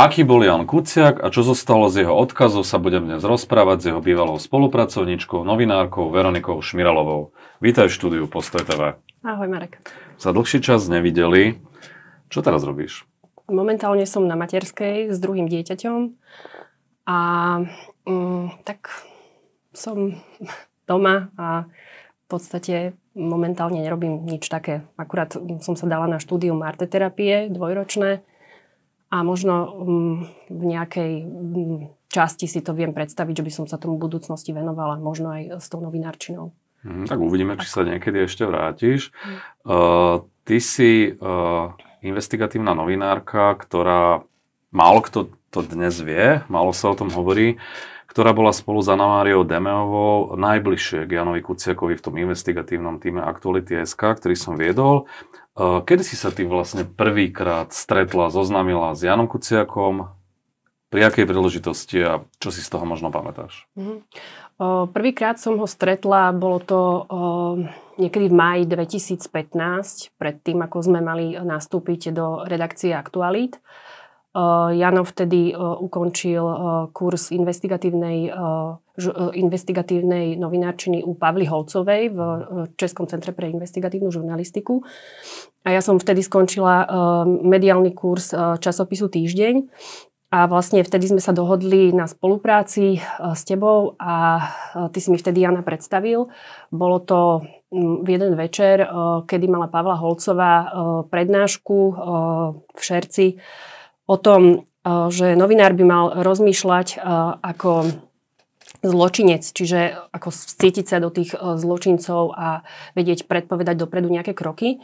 Aký bol Jan Kuciak a čo zostalo z jeho odkazu sa budem dnes rozprávať s jeho bývalou spolupracovníčkou, novinárkou Veronikou Šmiralovou. Vítaj v štúdiu Postoj TV. Ahoj Marek. Za dlhší čas nevideli. Čo teraz robíš? Momentálne som na materskej s druhým dieťaťom a mm, tak som doma a v podstate momentálne nerobím nič také. Akurát som sa dala na štúdium arteterapie dvojročné a možno um, v nejakej um, časti si to viem predstaviť, že by som sa tomu budúcnosti venovala, možno aj s tou novinárčinou. Mm, tak uvidíme, či sa niekedy ešte vrátiš. Uh, ty si uh, investigatívna novinárka, ktorá málo kto to dnes vie, málo sa o tom hovorí, ktorá bola spolu s Anna Máriou Demeovou najbližšie k Janovi Kuciakovi v tom investigatívnom týme Aktuality.sk, ktorý som viedol. Kedy si sa ty vlastne prvýkrát stretla, zoznámila s Janom Kuciakom? Pri akej príležitosti a čo si z toho možno pamätáš? Mm-hmm. Prvýkrát som ho stretla, bolo to niekedy v máji 2015, pred tým, ako sme mali nastúpiť do redakcie Aktualít. Jano vtedy ukončil kurz investigatívnej, investigatívnej novinárčiny u Pavly Holcovej v Českom centre pre investigatívnu žurnalistiku. A ja som vtedy skončila mediálny kurz časopisu Týždeň. A vlastne vtedy sme sa dohodli na spolupráci s tebou a ty si mi vtedy Jana predstavil. Bolo to v jeden večer, kedy mala Pavla Holcová prednášku v Šerci o tom, eh, že novinár by mal rozmýšľať eh, ako zločinec, čiže ako cítiť sa do tých eh, zločincov a vedieť predpovedať dopredu nejaké kroky.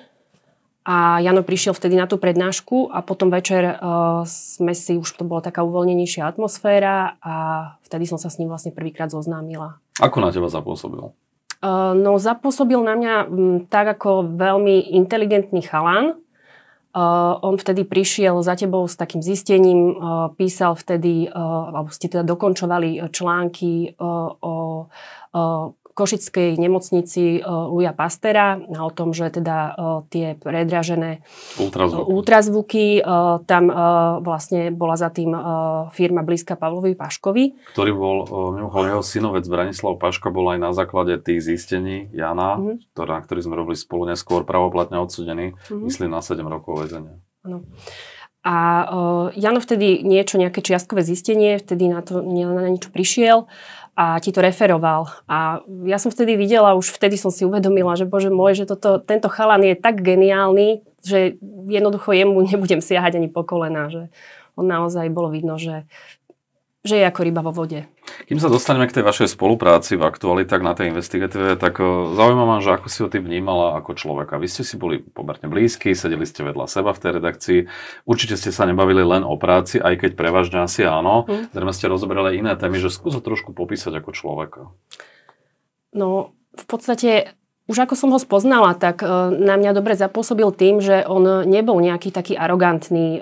A Jano prišiel vtedy na tú prednášku a potom večer uh, sme si, už to bola taká uvoľnenejšia atmosféra a vtedy som sa s ním vlastne prvýkrát zoznámila. Ako na teba zapôsobil? Uh, no zapôsobil na mňa m, tak ako veľmi inteligentný chalan, Uh, on vtedy prišiel za tebou s takým zistením, uh, písal vtedy, uh, alebo ste teda dokončovali články o Košickej nemocnici Luja Pastera o tom, že teda tie predražené ultrazvuky, ultrazvuky tam vlastne bola za tým firma blízka Pavlovi Paškovi. Ktorý bol, mimochodom jeho synovec Branislav Paška bol aj na základe tých zistení Jana, mm-hmm. ktorá, ktorý sme robili spolu neskôr pravoplatne odsudený, mm-hmm. myslím na 7 rokov väzenia. Ano. A uh, Jano vtedy niečo, nejaké čiastkové zistenie, vtedy na to na niečo prišiel a ti to referoval. A ja som vtedy videla, už vtedy som si uvedomila, že bože môj, že toto, tento chalan je tak geniálny, že jednoducho jemu nebudem siahať ani po kolena, že on naozaj bolo vidno, že že je ako ryba vo vode. Kým sa dostaneme k tej vašej spolupráci v aktualitách na tej investigatíve, tak zaujíma ma, že ako si ho ty vnímala ako človeka. Vy ste si boli pomerne blízki, sedeli ste vedľa seba v tej redakcii. Určite ste sa nebavili len o práci, aj keď prevažne asi áno. Mm. Zrejme ste rozoberali iné témy, že skús ho trošku popísať ako človeka. No, v podstate už ako som ho spoznala, tak na mňa dobre zapôsobil tým, že on nebol nejaký taký arogantný,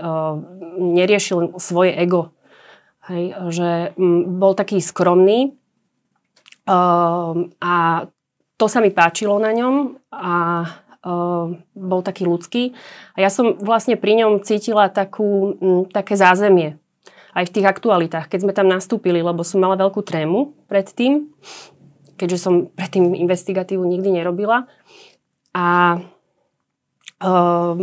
neriešil svoje ego Hej, že m, bol taký skromný uh, a to sa mi páčilo na ňom a uh, bol taký ľudský. A ja som vlastne pri ňom cítila takú, m, také zázemie. Aj v tých aktualitách, keď sme tam nastúpili, lebo som mala veľkú trému predtým, keďže som predtým investigatívu nikdy nerobila. A uh,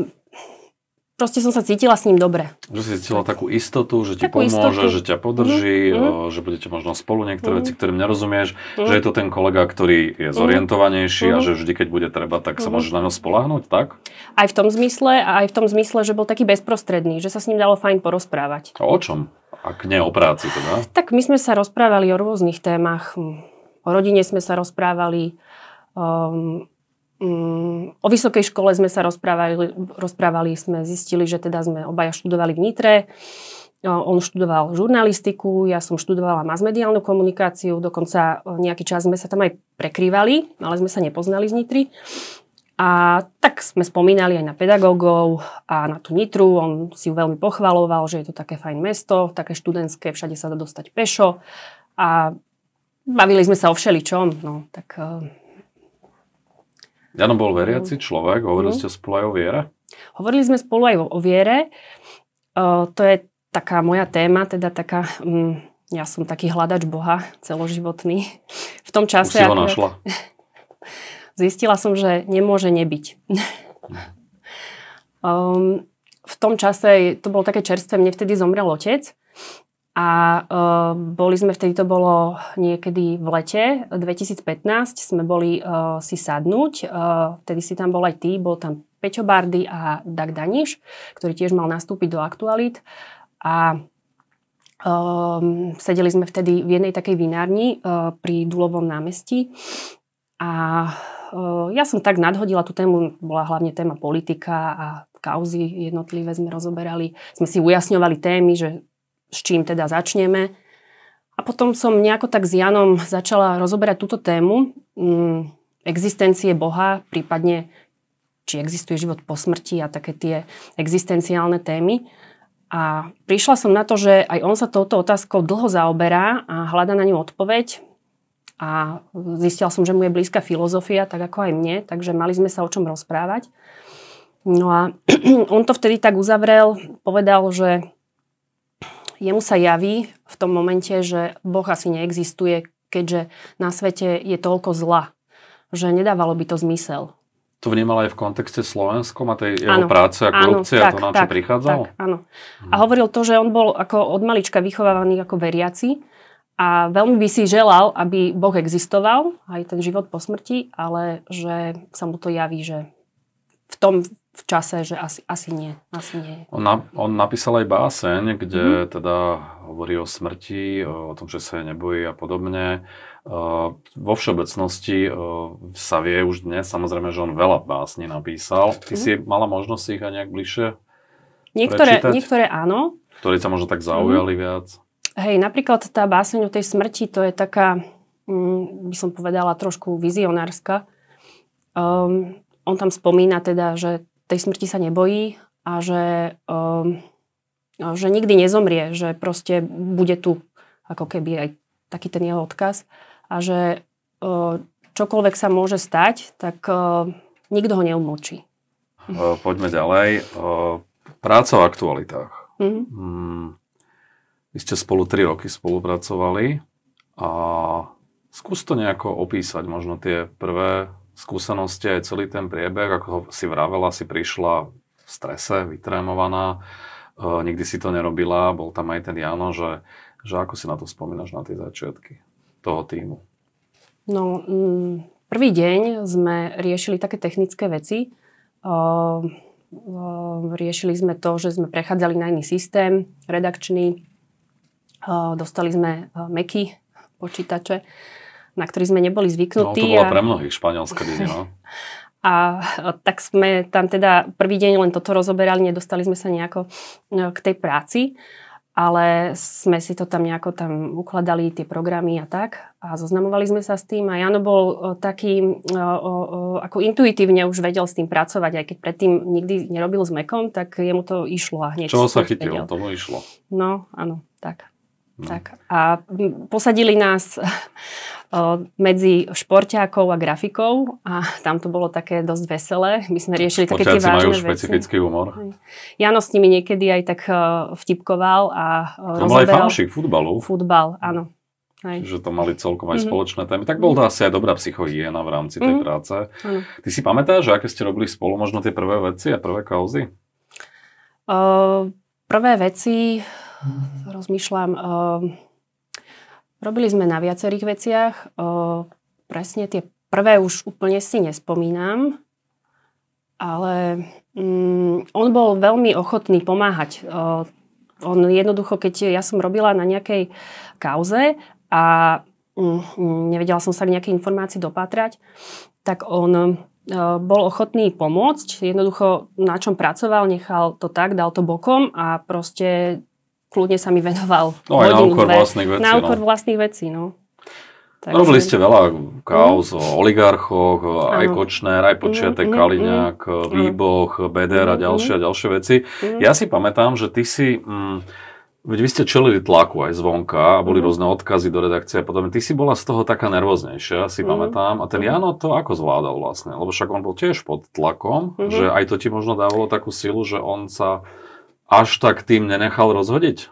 proste som sa cítila s ním dobre. Že si cítila takú istotu, že ti takú pomôže, istotu. že ťa podrží, mm-hmm. že budete možno spolu niektoré mm-hmm. veci, ktorým nerozumieš, mm-hmm. že je to ten kolega, ktorý je mhm. zorientovanejší mm-hmm. a mhm. že vždy, keď bude treba, tak sa mm-hmm. môžeš na ňo spolahnuť, tak? Aj v tom zmysle, a aj v tom zmysle, že bol taký bezprostredný, že sa s ním dalo fajn porozprávať. A o čom? Ak nie o práci teda? Tak my sme sa rozprávali o rôznych témach. O rodine sme sa rozprávali, um, o vysokej škole sme sa rozprávali, rozprávali, sme zistili, že teda sme obaja študovali v Nitre. On študoval žurnalistiku, ja som študovala masmediálnu komunikáciu, dokonca nejaký čas sme sa tam aj prekrývali, ale sme sa nepoznali z Nitry. A tak sme spomínali aj na pedagógov a na tú Nitru. On si ju veľmi pochvaloval, že je to také fajn mesto, také študentské, všade sa dá dostať pešo. A bavili sme sa o všeličom. No, tak Jano bol veriaci človek, hovorili mm. ste spolu aj o viere? Hovorili sme spolu aj o, o viere. Uh, to je taká moja téma, teda taká, mm, ja som taký hľadač Boha celoživotný. V tom čase... Už si ho našla. Zistila som, že nemôže nebyť. um, v tom čase, to bolo také čerstvé, mne vtedy zomrel otec a uh, boli sme, vtedy to bolo niekedy v lete 2015, sme boli uh, si sadnúť, uh, vtedy si tam bol aj ty, bol tam Peťo Bardy a Dag Daniš, ktorý tiež mal nastúpiť do aktualít a um, sedeli sme vtedy v jednej takej vinárni uh, pri Dulovom námestí. A uh, ja som tak nadhodila tú tému, bola hlavne téma politika a kauzy jednotlivé sme rozoberali, sme si ujasňovali témy, že s čím teda začneme. A potom som nejako tak s Janom začala rozoberať túto tému mm, existencie Boha, prípadne či existuje život po smrti a také tie existenciálne témy. A prišla som na to, že aj on sa touto otázkou dlho zaoberá a hľada na ňu odpoveď. A zistila som, že mu je blízka filozofia, tak ako aj mne, takže mali sme sa o čom rozprávať. No a on to vtedy tak uzavrel, povedal, že jemu sa javí v tom momente, že Boh asi neexistuje, keďže na svete je toľko zla, že nedávalo by to zmysel. To vnímal aj v kontexte slovenskom a tej jeho áno, práce a korupcie áno, a to, na čo tak, prichádzalo? Tak, áno. A hovoril to, že on bol ako od malička vychovávaný ako veriaci a veľmi by si želal, aby Boh existoval, aj ten život po smrti, ale že sa mu to javí, že v tom v čase, že asi, asi nie. Asi nie. On, na, on napísal aj báseň, kde mm-hmm. teda hovorí o smrti, o tom, že sa je nebojí a podobne. Vo všeobecnosti sa vie už dnes, samozrejme, že on veľa básní napísal. Ty mm-hmm. si mala možnosť ich aj nejak bližšie niektoré, prečítať? Niektoré áno. Ktoré sa možno tak zaujali mm-hmm. viac? Hej, napríklad tá báseň o tej smrti, to je taká, mm, by som povedala, trošku vizionárska. Um, on tam spomína teda, že tej smrti sa nebojí a že, um, že nikdy nezomrie, že proste bude tu ako keby aj taký ten jeho odkaz a že uh, čokoľvek sa môže stať, tak uh, nikto ho neumlčí. Uh, poďme ďalej. Práca v aktualitách. Mm-hmm. Mm, vy ste spolu 3 roky spolupracovali a skús to nejako opísať, možno tie prvé skúsenosti aj celý ten priebeh, ako si vravela, si prišla v strese, vytrémovaná, e, nikdy si to nerobila, bol tam aj ten Jano, že, že ako si na to spomínaš na tie začiatky toho týmu? No, mm, prvý deň sme riešili také technické veci. Uh, uh, riešili sme to, že sme prechádzali na iný systém redakčný. Uh, dostali sme Meky počítače na ktorý sme neboli zvyknutí. No, to bola a... pre mnohých španielská no. A tak sme tam teda prvý deň len toto rozoberali, nedostali sme sa nejako no, k tej práci, ale sme si to tam nejako tam ukladali, tie programy a tak. A zoznamovali sme sa s tým a Jano bol taký, ako intuitívne už vedel s tým pracovať, aj keď predtým nikdy nerobil s Mekom, tak jemu to išlo a hneď. Čo sa chytil, tomu išlo. No, áno, tak. No. tak. A posadili nás medzi športiákov a grafikov a tam to bolo také dosť veselé. My sme riešili také tie vážne majú špecifický humor. Jano s nimi niekedy aj tak vtipkoval a To mal aj fanúšik futbalu. Futbal, áno. Hej. Že to mali celkom aj mm-hmm. spoločné témy. Tak bol to asi aj dobrá psychohygiena v rámci tej mm-hmm. práce. Mm. Ty si pamätáš, že aké ste robili spolu možno tie prvé veci a prvé kauzy? Uh, prvé veci. Rozmýšľam, uh, Robili sme na viacerých veciach. O, presne tie prvé už úplne si nespomínam, ale mm, on bol veľmi ochotný pomáhať. O, on jednoducho, keď ja som robila na nejakej kauze a mm, nevedela som sa k nejakej informácii dopátrať, tak on bol ochotný pomôcť. Jednoducho, na čom pracoval, nechal to tak, dal to bokom a proste kľudne sa mi venoval no, aj na úkor vlastných vecí. Na úkor no. vlastných vecí, no. Takže... Robili ste veľa kauz mm. o oligarchoch, aj ano. Kočner, aj Počiatek, mm, Kaliňák, mm, Výboch, Beder a ďalšie a ďalšie veci. Mm. Ja si pamätám, že ty si... Mm, Veď vy ste čelili tlaku aj zvonka a boli mm. rôzne odkazy do redakcie a potom. Ty si bola z toho taká nervóznejšia, si mm. pamätám. A ten Jano to ako zvládal vlastne? Lebo však on bol tiež pod tlakom, mm. že aj to ti možno dávalo takú silu, že on sa až tak tým nenechal rozhodiť?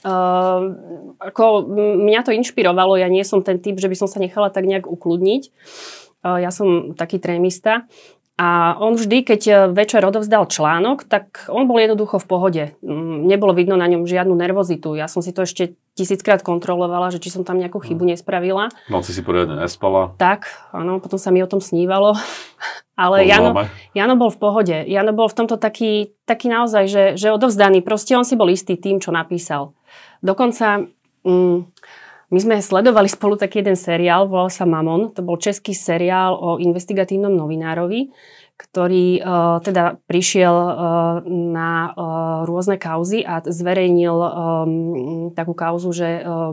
Uh, ako mňa to inšpirovalo, ja nie som ten typ, že by som sa nechala tak nejak ukludniť. Uh, ja som taký trémista. A on vždy, keď e, večer odovzdal článok, tak on bol jednoducho v pohode. Mm, nebolo vidno na ňom žiadnu nervozitu. Ja som si to ešte tisíckrát kontrolovala, že či som tam nejakú chybu nespravila. Noci si poriadne nespala. Tak, áno, potom sa mi o tom snívalo. Ale Jano, Jano bol v pohode. Jano bol v tomto taký, taký naozaj, že, že odovzdaný. Proste on si bol istý tým, čo napísal. Dokonca... Mm, my sme sledovali spolu taký jeden seriál, volal sa Mamon. To bol český seriál o investigatívnom novinárovi, ktorý uh, teda prišiel uh, na uh, rôzne kauzy a zverejnil um, takú kauzu, že uh,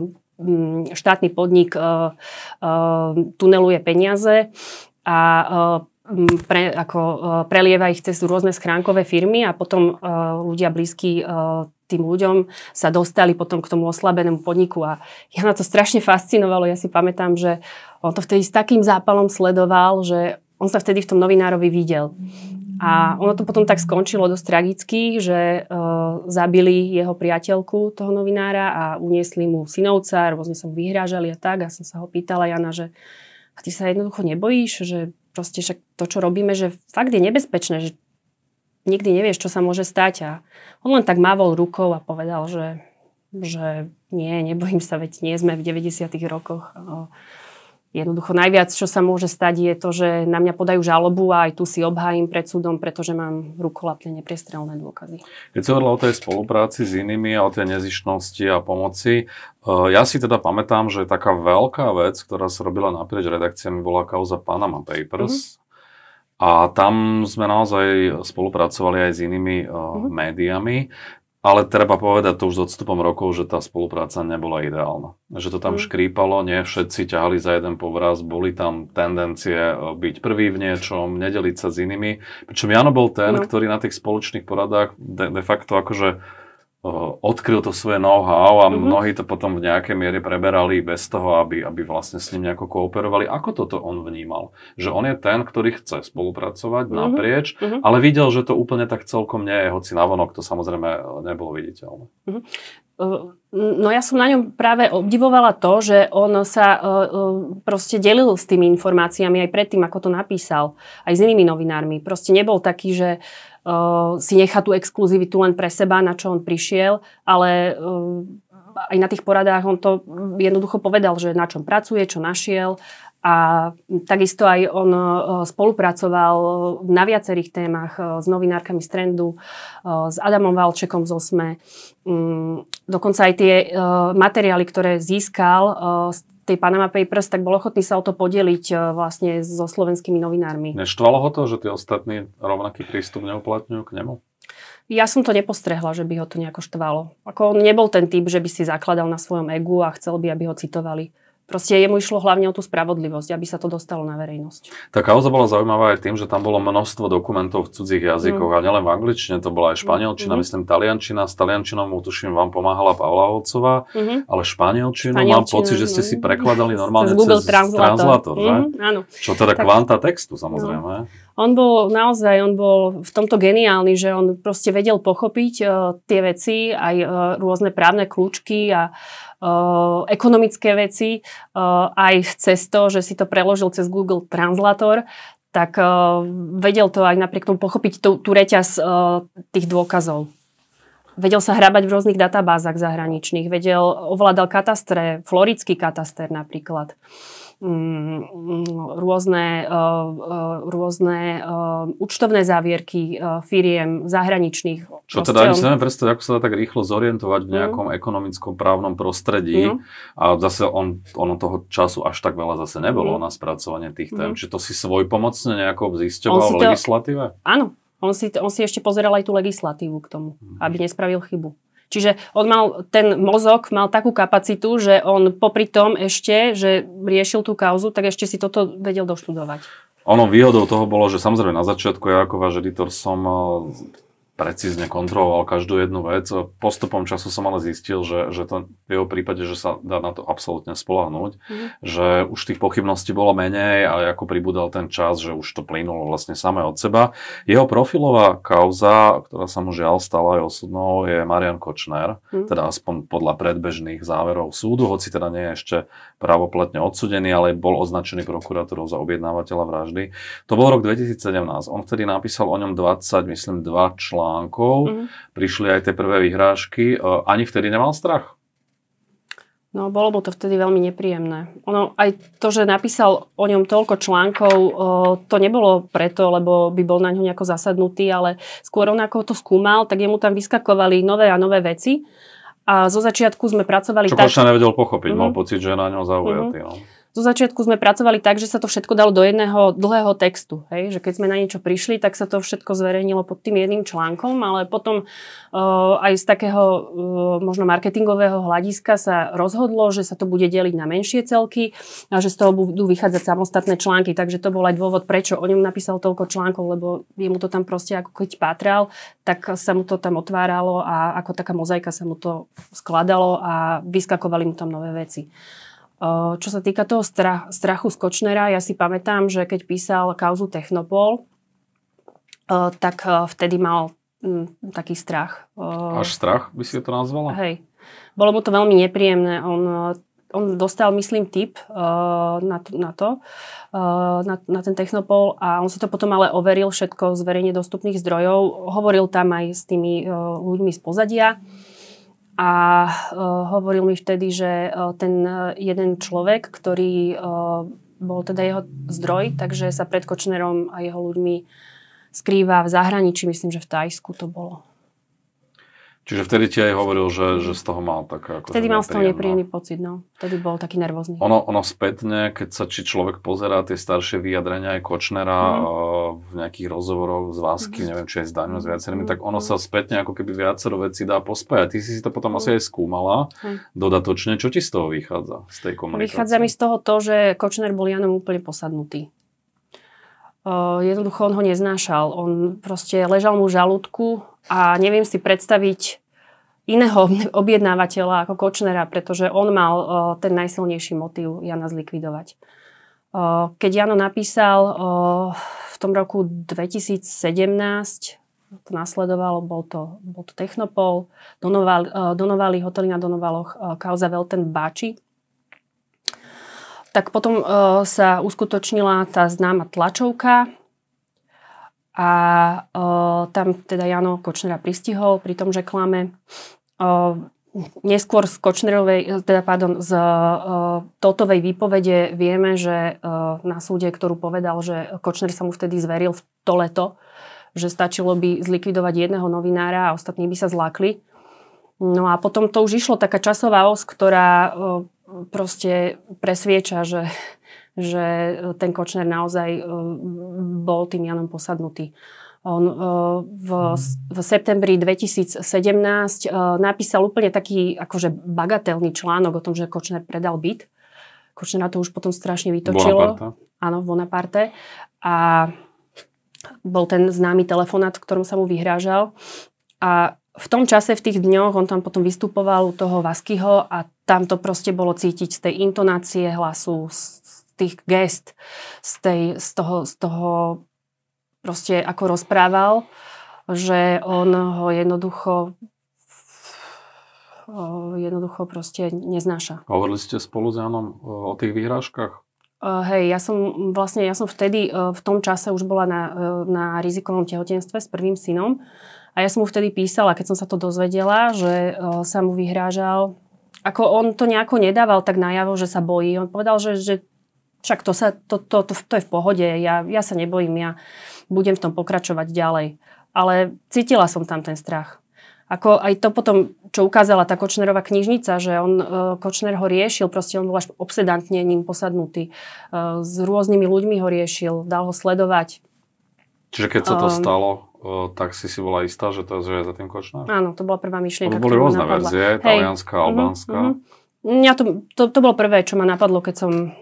štátny podnik uh, uh, tuneluje peniaze a uh, pre, ako, uh, prelieva ich cez rôzne schránkové firmy a potom uh, ľudia blízky uh, tým ľuďom sa dostali potom k tomu oslabenému podniku a ja na to strašne fascinovalo. Ja si pamätám, že on to vtedy s takým zápalom sledoval, že on sa vtedy v tom novinárovi videl. A ono to potom tak skončilo dosť tragicky, že uh, zabili jeho priateľku, toho novinára a uniesli mu synovca, rôzne sa vyhrážali a tak. A som sa ho pýtala, Jana, že a ty sa jednoducho nebojíš, že proste však to, čo robíme, že fakt je nebezpečné, že nikdy nevieš, čo sa môže stať. A on len tak mávol rukou a povedal, že, že nie, nebojím sa, veď nie sme v 90. rokoch. Jednoducho najviac, čo sa môže stať, je to, že na mňa podajú žalobu a aj tu si obhájim pred súdom, pretože mám rukolapne nepriestrelné dôkazy. Keď si hovorila o tej spolupráci s inými a o tej nezišnosti a pomoci, e, ja si teda pamätám, že taká veľká vec, ktorá sa robila naprieč redakciami, bola kauza Panama Papers. Mm-hmm a tam sme naozaj spolupracovali aj s inými uh, uh-huh. médiami, ale treba povedať to už s odstupom rokov, že tá spolupráca nebola ideálna. Že to tam uh-huh. škrípalo, nie všetci ťahali za jeden povraz, boli tam tendencie e, byť prvý v niečom, nedeliť sa s inými. Pričom Jano bol ten, uh-huh. ktorý na tých spoločných poradách de, de facto akože odkryl to svoje know-how a mm-hmm. mnohí to potom v nejakej miere preberali bez toho, aby, aby vlastne s ním nejako kooperovali. Ako toto on vnímal? Že on je ten, ktorý chce spolupracovať mm-hmm. naprieč, mm-hmm. ale videl, že to úplne tak celkom nie je, hoci navonok to samozrejme nebolo viditeľné. No ja som na ňom práve obdivovala to, že on sa proste delil s tými informáciami aj predtým, ako to napísal, aj s inými novinármi. Proste nebol taký, že si nechá tú exkluzivitu len pre seba, na čo on prišiel, ale aj na tých poradách on to jednoducho povedal, že na čom pracuje, čo našiel a takisto aj on e, spolupracoval na viacerých témach s novinárkami z Trendu, s Adamom Valčekom z OSME. Mm, dokonca aj tie materiály, ktoré získal tej Panama Papers, tak bol ochotný sa o to podeliť vlastne so slovenskými novinármi. Neštvalo ho to, že tí ostatní rovnaký prístup neuplatňujú k nemu? Ja som to nepostrehla, že by ho to nejako štvalo. Ako on nebol ten typ, že by si zakladal na svojom egu a chcel by, aby ho citovali. Proste jemu išlo hlavne o tú spravodlivosť, aby sa to dostalo na verejnosť. Tá kauza bola zaujímavá aj tým, že tam bolo množstvo dokumentov v cudzích jazykoch mm. a nielen v angličtine, to bola aj španielčina, mm. myslím taliančina. S taliančinou tuším vám pomáhala Pavla Holcová, mm-hmm. ale španielčinu, mám pocit, že ste si no. prekladali normálne cez, Google cez Translator, translator že? Mm-hmm, áno. Čo teda tak, kvanta textu samozrejme. No. On bol naozaj, on bol v tomto geniálny, že on proste vedel pochopiť uh, tie veci, aj uh, rôzne právne kľúčky a uh, ekonomické veci, uh, aj cez to, že si to preložil cez Google Translator, tak uh, vedel to aj napriek tomu pochopiť tú, tú reťaz uh, tých dôkazov. Vedel sa hrabať v rôznych databázach zahraničných, vedel, ovládal katastre, florický kataster napríklad. Uh, rôzne, e, e, rôzne e, účtovné závierky firiem zahraničných. Čo teda ani neviem predstaviť, ako sa dá tak rýchlo zorientovať v mhm. nejakom mm. ekonomickom právnom prostredí. Mm. A zase on, ono toho času až tak veľa zase nebolo mm. na spracovanie tých tém. Mm. Či to si svoj pomocne nejako zisťoval v legislatíve? Áno, on si, on si ešte pozeral aj tú legislatívu k tomu, mm. aby nespravil chybu. Čiže on mal, ten mozog mal takú kapacitu, že on popri tom ešte, že riešil tú kauzu, tak ešte si toto vedel doštudovať. Ono výhodou toho bolo, že samozrejme na začiatku ja ako váš editor som precízne kontroloval každú jednu vec. Postupom času som ale zistil, že, že to v jeho prípade, že sa dá na to absolútne spolahnúť, mm. že už tých pochybností bolo menej a ako pribudal ten čas, že už to plynulo vlastne samé od seba. Jeho profilová kauza, ktorá sa mu žiaľ stala aj osudnou, je Marian Kočner, mm. teda aspoň podľa predbežných záverov súdu, hoci teda nie je ešte pravoplatne odsudený, ale bol označený prokurátorov za objednávateľa vraždy. To bol rok 2017. On vtedy napísal o ňom 20, myslím, dva články článkov, mm-hmm. prišli aj tie prvé vyhrážky. E, ani vtedy nemal strach? No, bolo mu to vtedy veľmi nepríjemné. Ono, aj to, že napísal o ňom toľko článkov, o, to nebolo preto, lebo by bol na ňo nejako zasadnutý, ale skôr on ako to skúmal, tak jemu tam vyskakovali nové a nové veci. A zo začiatku sme pracovali Čo tak... Čo nevedel pochopiť, mm-hmm. mal pocit, že je na ňo zaujatý. Mm-hmm. No. Zo začiatku sme pracovali tak, že sa to všetko dalo do jedného dlhého textu. Hej? Že keď sme na niečo prišli, tak sa to všetko zverejnilo pod tým jedným článkom, ale potom uh, aj z takého uh, možno marketingového hľadiska sa rozhodlo, že sa to bude deliť na menšie celky a že z toho budú vychádzať samostatné články. Takže to bol aj dôvod, prečo o ňom napísal toľko článkov, lebo jemu to tam proste ako keď pátral, tak sa mu to tam otváralo a ako taká mozaika sa mu to skladalo a vyskakovali mu tam nové veci. Čo sa týka toho strachu z Kočnera, ja si pamätám, že keď písal kauzu Technopol, tak vtedy mal taký strach. Až strach by si to nazvala? Hej. Bolo mu to veľmi nepríjemné. On, on dostal, myslím, tip na, to, na to, na, na ten Technopol a on sa to potom ale overil všetko z verejne dostupných zdrojov. Hovoril tam aj s tými ľuďmi z pozadia a uh, hovoril mi vtedy, že uh, ten uh, jeden človek, ktorý bol teda jeho zdroj, takže sa pred Kočnerom a jeho ľuďmi skrýva v zahraničí, myslím, že v Tajsku to bolo. Čiže vtedy ti aj hovoril, že, že z toho mal tak ako... Vtedy mal z toho nepríjemný pocit, no. Vtedy bol taký nervózny. Ono, ono spätne, keď sa či človek pozerá tie staršie vyjadrenia aj Kočnera mm. v nejakých rozhovoroch z Vásky, mm. neviem, či aj s Daňom, s viacerými, mm. tak ono sa spätne ako keby viacero vecí dá pospájať. Ty si si to potom mm. asi aj skúmala mm. dodatočne. Čo ti z toho vychádza, z tej komunikácie? Vychádza mi z toho to, že Kočner bol Janom úplne posadnutý. Uh, jednoducho on ho neznášal. On proste ležal mu v žalúdku a neviem si predstaviť iného objednávateľa ako Kočnera, pretože on mal uh, ten najsilnejší motív Jana zlikvidovať. Uh, keď Jano napísal uh, v tom roku 2017, to nasledovalo, bol to, bol to Technopol, Donoval, uh, Donovali, hotely na Donovaloch, kauza Velten Bači, tak potom sa uskutočnila tá známa tlačovka a uh, tam teda Jano Kočnera pristihol pri tom, že klame. Uh, neskôr z Kočnerovej, teda pardon, z uh, Totovej výpovede vieme, že uh, na súde, ktorú povedal, že Kočner sa mu vtedy zveril v to leto, že stačilo by zlikvidovať jedného novinára a ostatní by sa zlákli. No a potom to už išlo taká časová os, ktorá uh, proste presvieča, že, že ten Kočner naozaj e, bol tým Janom posadnutý. On e, v, v septembri 2017 e, napísal úplne taký akože bagatelný článok o tom, že Kočner predal byt. Na to už potom strašne vytočilo. Bonaparte. Áno, Bonaparte. A bol ten známy telefonát, v ktorom sa mu vyhrážal. A v tom čase, v tých dňoch, on tam potom vystupoval u toho Vaskyho a tam to proste bolo cítiť z tej intonácie hlasu, z tých gest, z, tej, z, toho, z toho proste ako rozprával, že on ho jednoducho jednoducho proste neznáša. Hovorili ste spolu s Janom o tých výhrážkach? Uh, hej, ja som vlastne, ja som vtedy uh, v tom čase už bola na, uh, na rizikovom tehotenstve s prvým synom a ja som mu vtedy písala, keď som sa to dozvedela, že uh, sa mu vyhrážal. Ako on to nejako nedával tak najavo, že sa bojí. On povedal, že, že však to, sa, to, to, to, to je v pohode, ja, ja sa nebojím, ja budem v tom pokračovať ďalej. Ale cítila som tam ten strach. Ako aj to potom, čo ukázala tá Kočnerová knižnica, že on, uh, Kočner ho riešil, proste on bol až obsedantne ním posadnutý. Uh, s rôznymi ľuďmi ho riešil, dal ho sledovať. Čiže keď sa to um, stalo, tak si si bola istá, že to je za tým Kočner? Áno, to bola prvá myšlienka. To boli rôzne verzie, talianská, albánska. Uh-huh, uh-huh. Mňa to, to, to bolo prvé, čo ma napadlo, keď som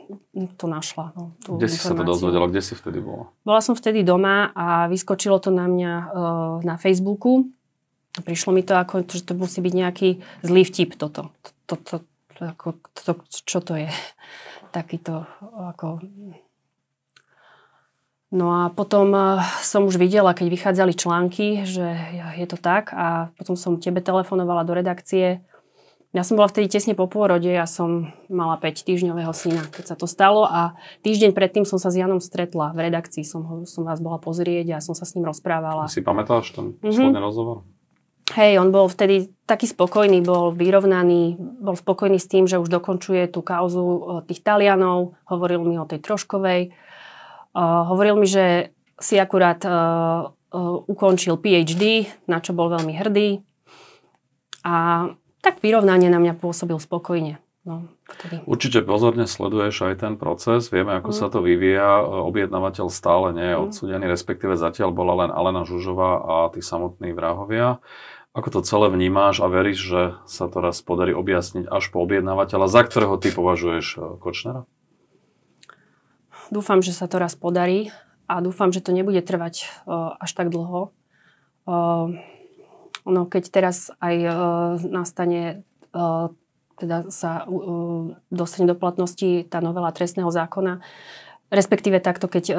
to našla. No, kde si sa to dozvedela? Kde si vtedy bola? Bola som vtedy doma a vyskočilo to na mňa uh, na Facebooku. Prišlo mi to ako, že to musí byť nejaký zlý vtip toto. To, to, to, ako, to, čo to je? Takýto ako... No a potom uh, som už videla, keď vychádzali články, že je to tak a potom som tebe telefonovala do redakcie ja som bola vtedy tesne po pôrode, ja som mala 5 týždňového syna, keď sa to stalo a týždeň predtým som sa s Janom stretla v redakcii, som, ho, som vás bola pozrieť a som sa s ním rozprávala. Si pamätáš ten mm-hmm. rozhovor? Hej, on bol vtedy taký spokojný, bol vyrovnaný, bol spokojný s tým, že už dokončuje tú kauzu e, tých Talianov, hovoril mi o tej Troškovej, uh, hovoril mi, že si akurát uh, uh, ukončil PhD, na čo bol veľmi hrdý a tak vyrovnanie na mňa pôsobil spokojne. No. Určite pozorne sleduješ aj ten proces, vieme, ako mm. sa to vyvíja. Objednávateľ stále nie je mm. odsudený, respektíve zatiaľ bola len Alena Žužová a tí samotní vrahovia. Ako to celé vnímáš a veríš, že sa to raz podarí objasniť až po objednávateľa, za ktorého ty považuješ e, Kočnera? Dúfam, že sa to raz podarí a dúfam, že to nebude trvať uh, až tak dlho. Uh, ono, keď teraz aj uh, nastane, uh, teda sa uh, dostane do platnosti tá novela trestného zákona, respektíve takto, keď uh,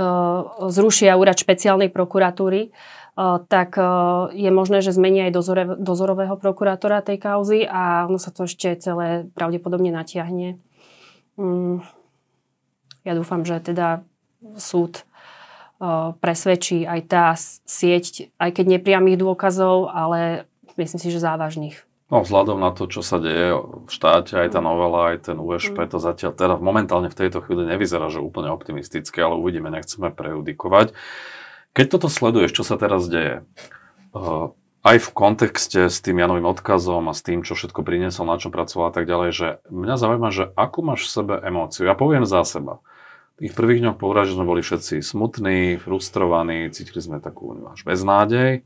zrušia úrad špeciálnej prokuratúry, uh, tak uh, je možné, že zmenia aj dozore, dozorového prokurátora tej kauzy a ono sa to ešte celé pravdepodobne natiahne. Um, ja dúfam, že teda súd presvedčí aj tá sieť, aj keď nepriamých dôkazov, ale myslím si, že závažných. No vzhľadom na to, čo sa deje v štáte, aj tá mm. novela, aj ten USP, mm. to zatiaľ teda momentálne v tejto chvíli nevyzerá, že úplne optimistické, ale uvidíme, nechceme prejudikovať. Keď toto sleduješ, čo sa teraz deje, aj v kontexte s tým Janovým odkazom a s tým, čo všetko priniesol, na čo pracoval a tak ďalej, že mňa zaujíma, že akú máš v sebe emóciu. Ja poviem za seba tých prvých dňoch po sme boli všetci smutní, frustrovaní, cítili sme takú až beznádej.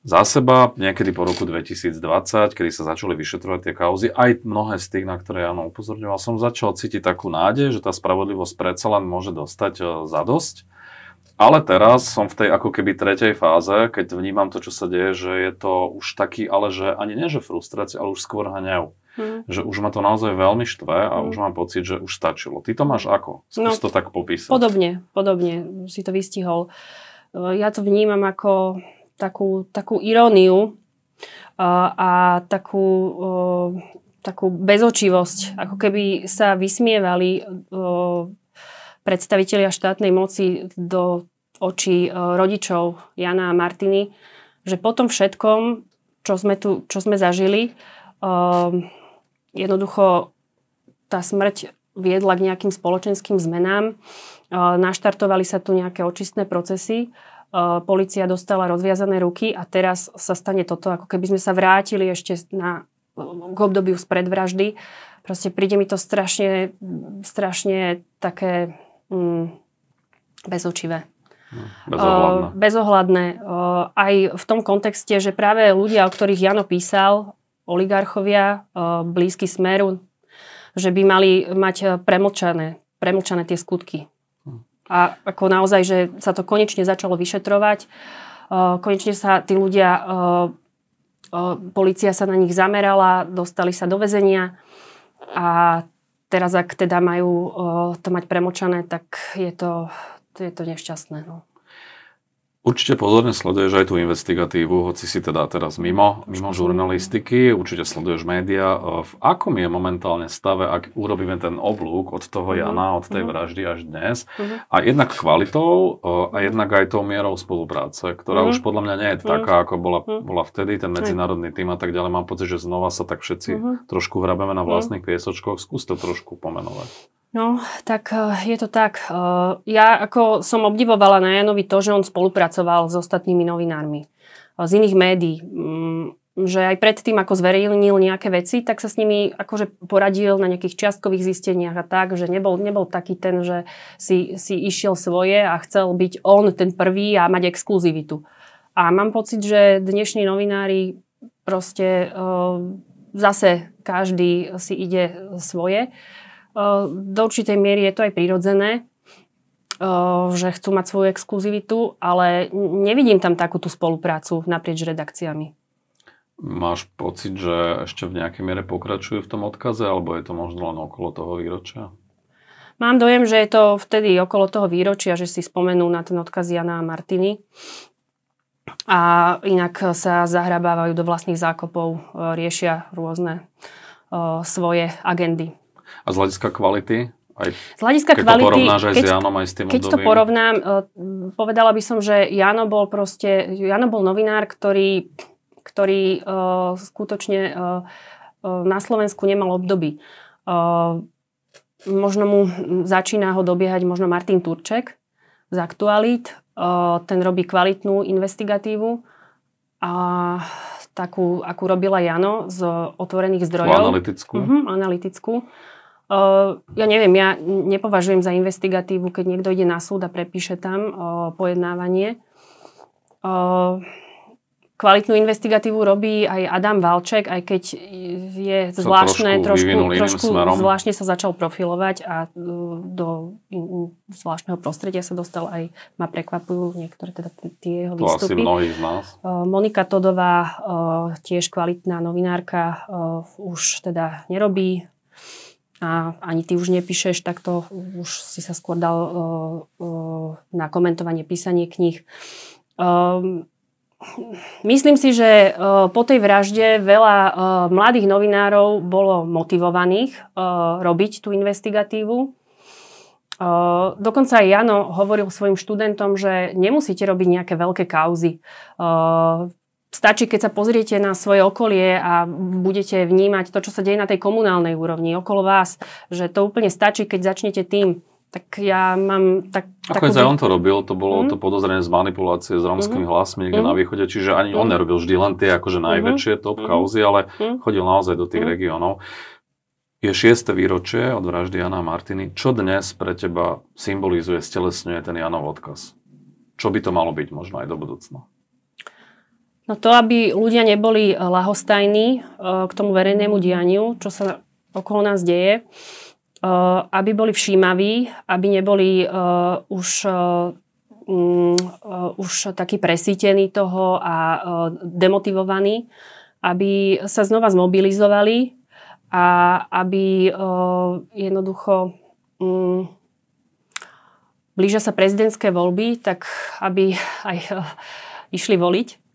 Za seba, niekedy po roku 2020, kedy sa začali vyšetrovať tie kauzy, aj mnohé z tých, na ktoré ja upozorňoval, som začal cítiť takú nádej, že tá spravodlivosť predsa len môže dostať e, za dosť. Ale teraz som v tej ako keby tretej fáze, keď vnímam to, čo sa deje, že je to už taký, ale že ani nie, že frustrácia, ale už skôr hnev. Hmm. Že už ma to naozaj veľmi štve a hmm. už mám pocit, že už stačilo. Ty to máš ako? Skús no, to tak popísať. Podobne, podobne si to vystihol. E, ja to vnímam ako takú, takú iróniu a, a takú, o, e, takú bezočivosť. Ako keby sa vysmievali o, predstavitelia štátnej moci do očí rodičov Jana a Martiny, že po tom všetkom, čo sme, tu, čo sme zažili, o, jednoducho tá smrť viedla k nejakým spoločenským zmenám. Naštartovali sa tu nejaké očistné procesy. Polícia dostala rozviazané ruky a teraz sa stane toto, ako keby sme sa vrátili ešte na, k obdobiu spred vraždy. Proste príde mi to strašne, strašne také mm, bezočivé. No, bezohľadné. Uh, bezohľadné. Uh, aj v tom kontexte, že práve ľudia, o ktorých Jano písal, oligarchovia, blízky smeru, že by mali mať e, premlčané, premlčané tie skutky. A ako naozaj, že sa to konečne začalo vyšetrovať, konečne sa tí ľudia, policia sa na nich zamerala, dostali sa do väzenia a teraz ak teda majú to mať premočané, tak je to, je to nešťastné. No. Určite pozorne sleduješ aj tú investigatívu, hoci si teda teraz mimo, mimo žurnalistiky, určite sleduješ médiá. V akom je momentálne stave, ak urobíme ten oblúk od toho mhm. Jana, od tej mhm. vraždy až dnes, uh-huh. a jednak kvalitou a jednak aj tou mierou spolupráce, ktorá už podľa mňa nie je taká, ako bola, bola vtedy, ten medzinárodný tým a tak ďalej. Mám pocit, že znova sa tak všetci trošku hrabeme na vlastných piesočkoch. Skús to trošku pomenovať. No, tak eh, je to tak. Eh, ja ako som obdivovala na Janovi to, že on spolupracoval s ostatnými novinármi eh, z iných médií. Mm, že aj predtým, ako zverejnil nejaké veci, tak sa s nimi akože poradil na nejakých čiastkových zisteniach a tak, že nebol, nebol taký ten, že si, si išiel svoje a chcel byť on ten prvý a mať exkluzivitu. A mám pocit, že dnešní novinári proste zase každý si ide svoje. Do určitej miery je to aj prirodzené, že chcú mať svoju exkluzivitu, ale nevidím tam takúto spoluprácu naprieč redakciami. Máš pocit, že ešte v nejakej miere pokračujú v tom odkaze, alebo je to možno len okolo toho výročia? Mám dojem, že je to vtedy okolo toho výročia, že si spomenú na ten odkaz Jana a Martiny. A inak sa zahrabávajú do vlastných zákopov, riešia rôzne svoje agendy. A z hľadiska kvality? Aj z hľadiska keď kvality, to porovnáš aj keď, s Janom, aj s tým Keď obdobím. to porovnám, povedala by som, že Jano bol proste, Jano bol novinár, ktorý, ktorý uh, skutočne uh, na Slovensku nemal obdoby. Uh, možno mu začína ho dobiehať možno Martin Turček z Aktualit. Uh, ten robí kvalitnú investigatívu a takú, akú robila Jano z otvorených zdrojov. analytickú. Uh-huh, analytickú. Uh, ja neviem, ja nepovažujem za investigatívu, keď niekto ide na súd a prepíše tam uh, pojednávanie. Uh, kvalitnú investigatívu robí aj Adam Valček, aj keď je Sa zvláštne, trošku trošku, trošku zvláštne sa začal profilovať a uh, do zvláštneho prostredia sa dostal aj, ma prekvapujú niektoré teda tie jeho To asi výstupy. mnohí z nás. Monika Todová, tiež kvalitná novinárka, už teda nerobí a ani ty už nepíšeš, tak to už si sa skôr dal uh, uh, na komentovanie, písanie kníh. Um, myslím si, že uh, po tej vražde veľa uh, mladých novinárov bolo motivovaných uh, robiť tú investigatívu. Uh, dokonca aj Jano hovoril svojim študentom, že nemusíte robiť nejaké veľké kauzy. Uh, Stačí, keď sa pozriete na svoje okolie a budete vnímať to, čo sa deje na tej komunálnej úrovni okolo vás, že to úplne stačí, keď začnete tým. Tak ja mám tak... Ako aj on to robil, to bolo Mhm. to podozrenie z manipulácie s romskými hlasmi niekde Mhm. na východe, čiže ani on Mhm. nerobil vždy len tie akože najväčšie top Mhm. kauzy, ale Mhm. chodil naozaj do tých Mhm. regiónov. Je šieste výročie od vraždy Jana Martiny. Čo dnes pre teba symbolizuje, stelesňuje ten Janov odkaz? Čo by to malo byť možno aj do budúcna? No to, aby ľudia neboli lahostajní eh, k tomu verejnému dianiu, čo sa okolo nás deje, eh, aby boli všímaví, aby neboli už, mm, už takí presítení toho a demotivovaní, aby sa znova zmobilizovali a aby jednoducho mm, blížia sa prezidentské voľby, tak aby aj išli voliť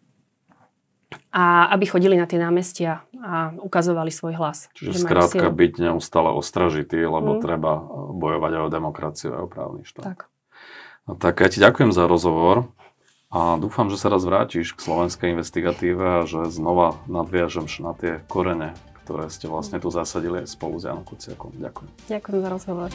a aby chodili na tie námestia a ukazovali svoj hlas. Čiže skrátka byť neustále ostražitý, lebo Mhm. treba eh, bojovať aj o demokraciu a o právny štát. Tak. No, tak ja ti ďakujem za rozhovor a dúfam, že sa raz vrátiš k slovenskej investigatíve a že znova nadviažem na tie korene, ktoré ste vlastne tu zasadili aj spolu s Janom Kuciakom. Ďakujem. Ďakujem za rozhovor.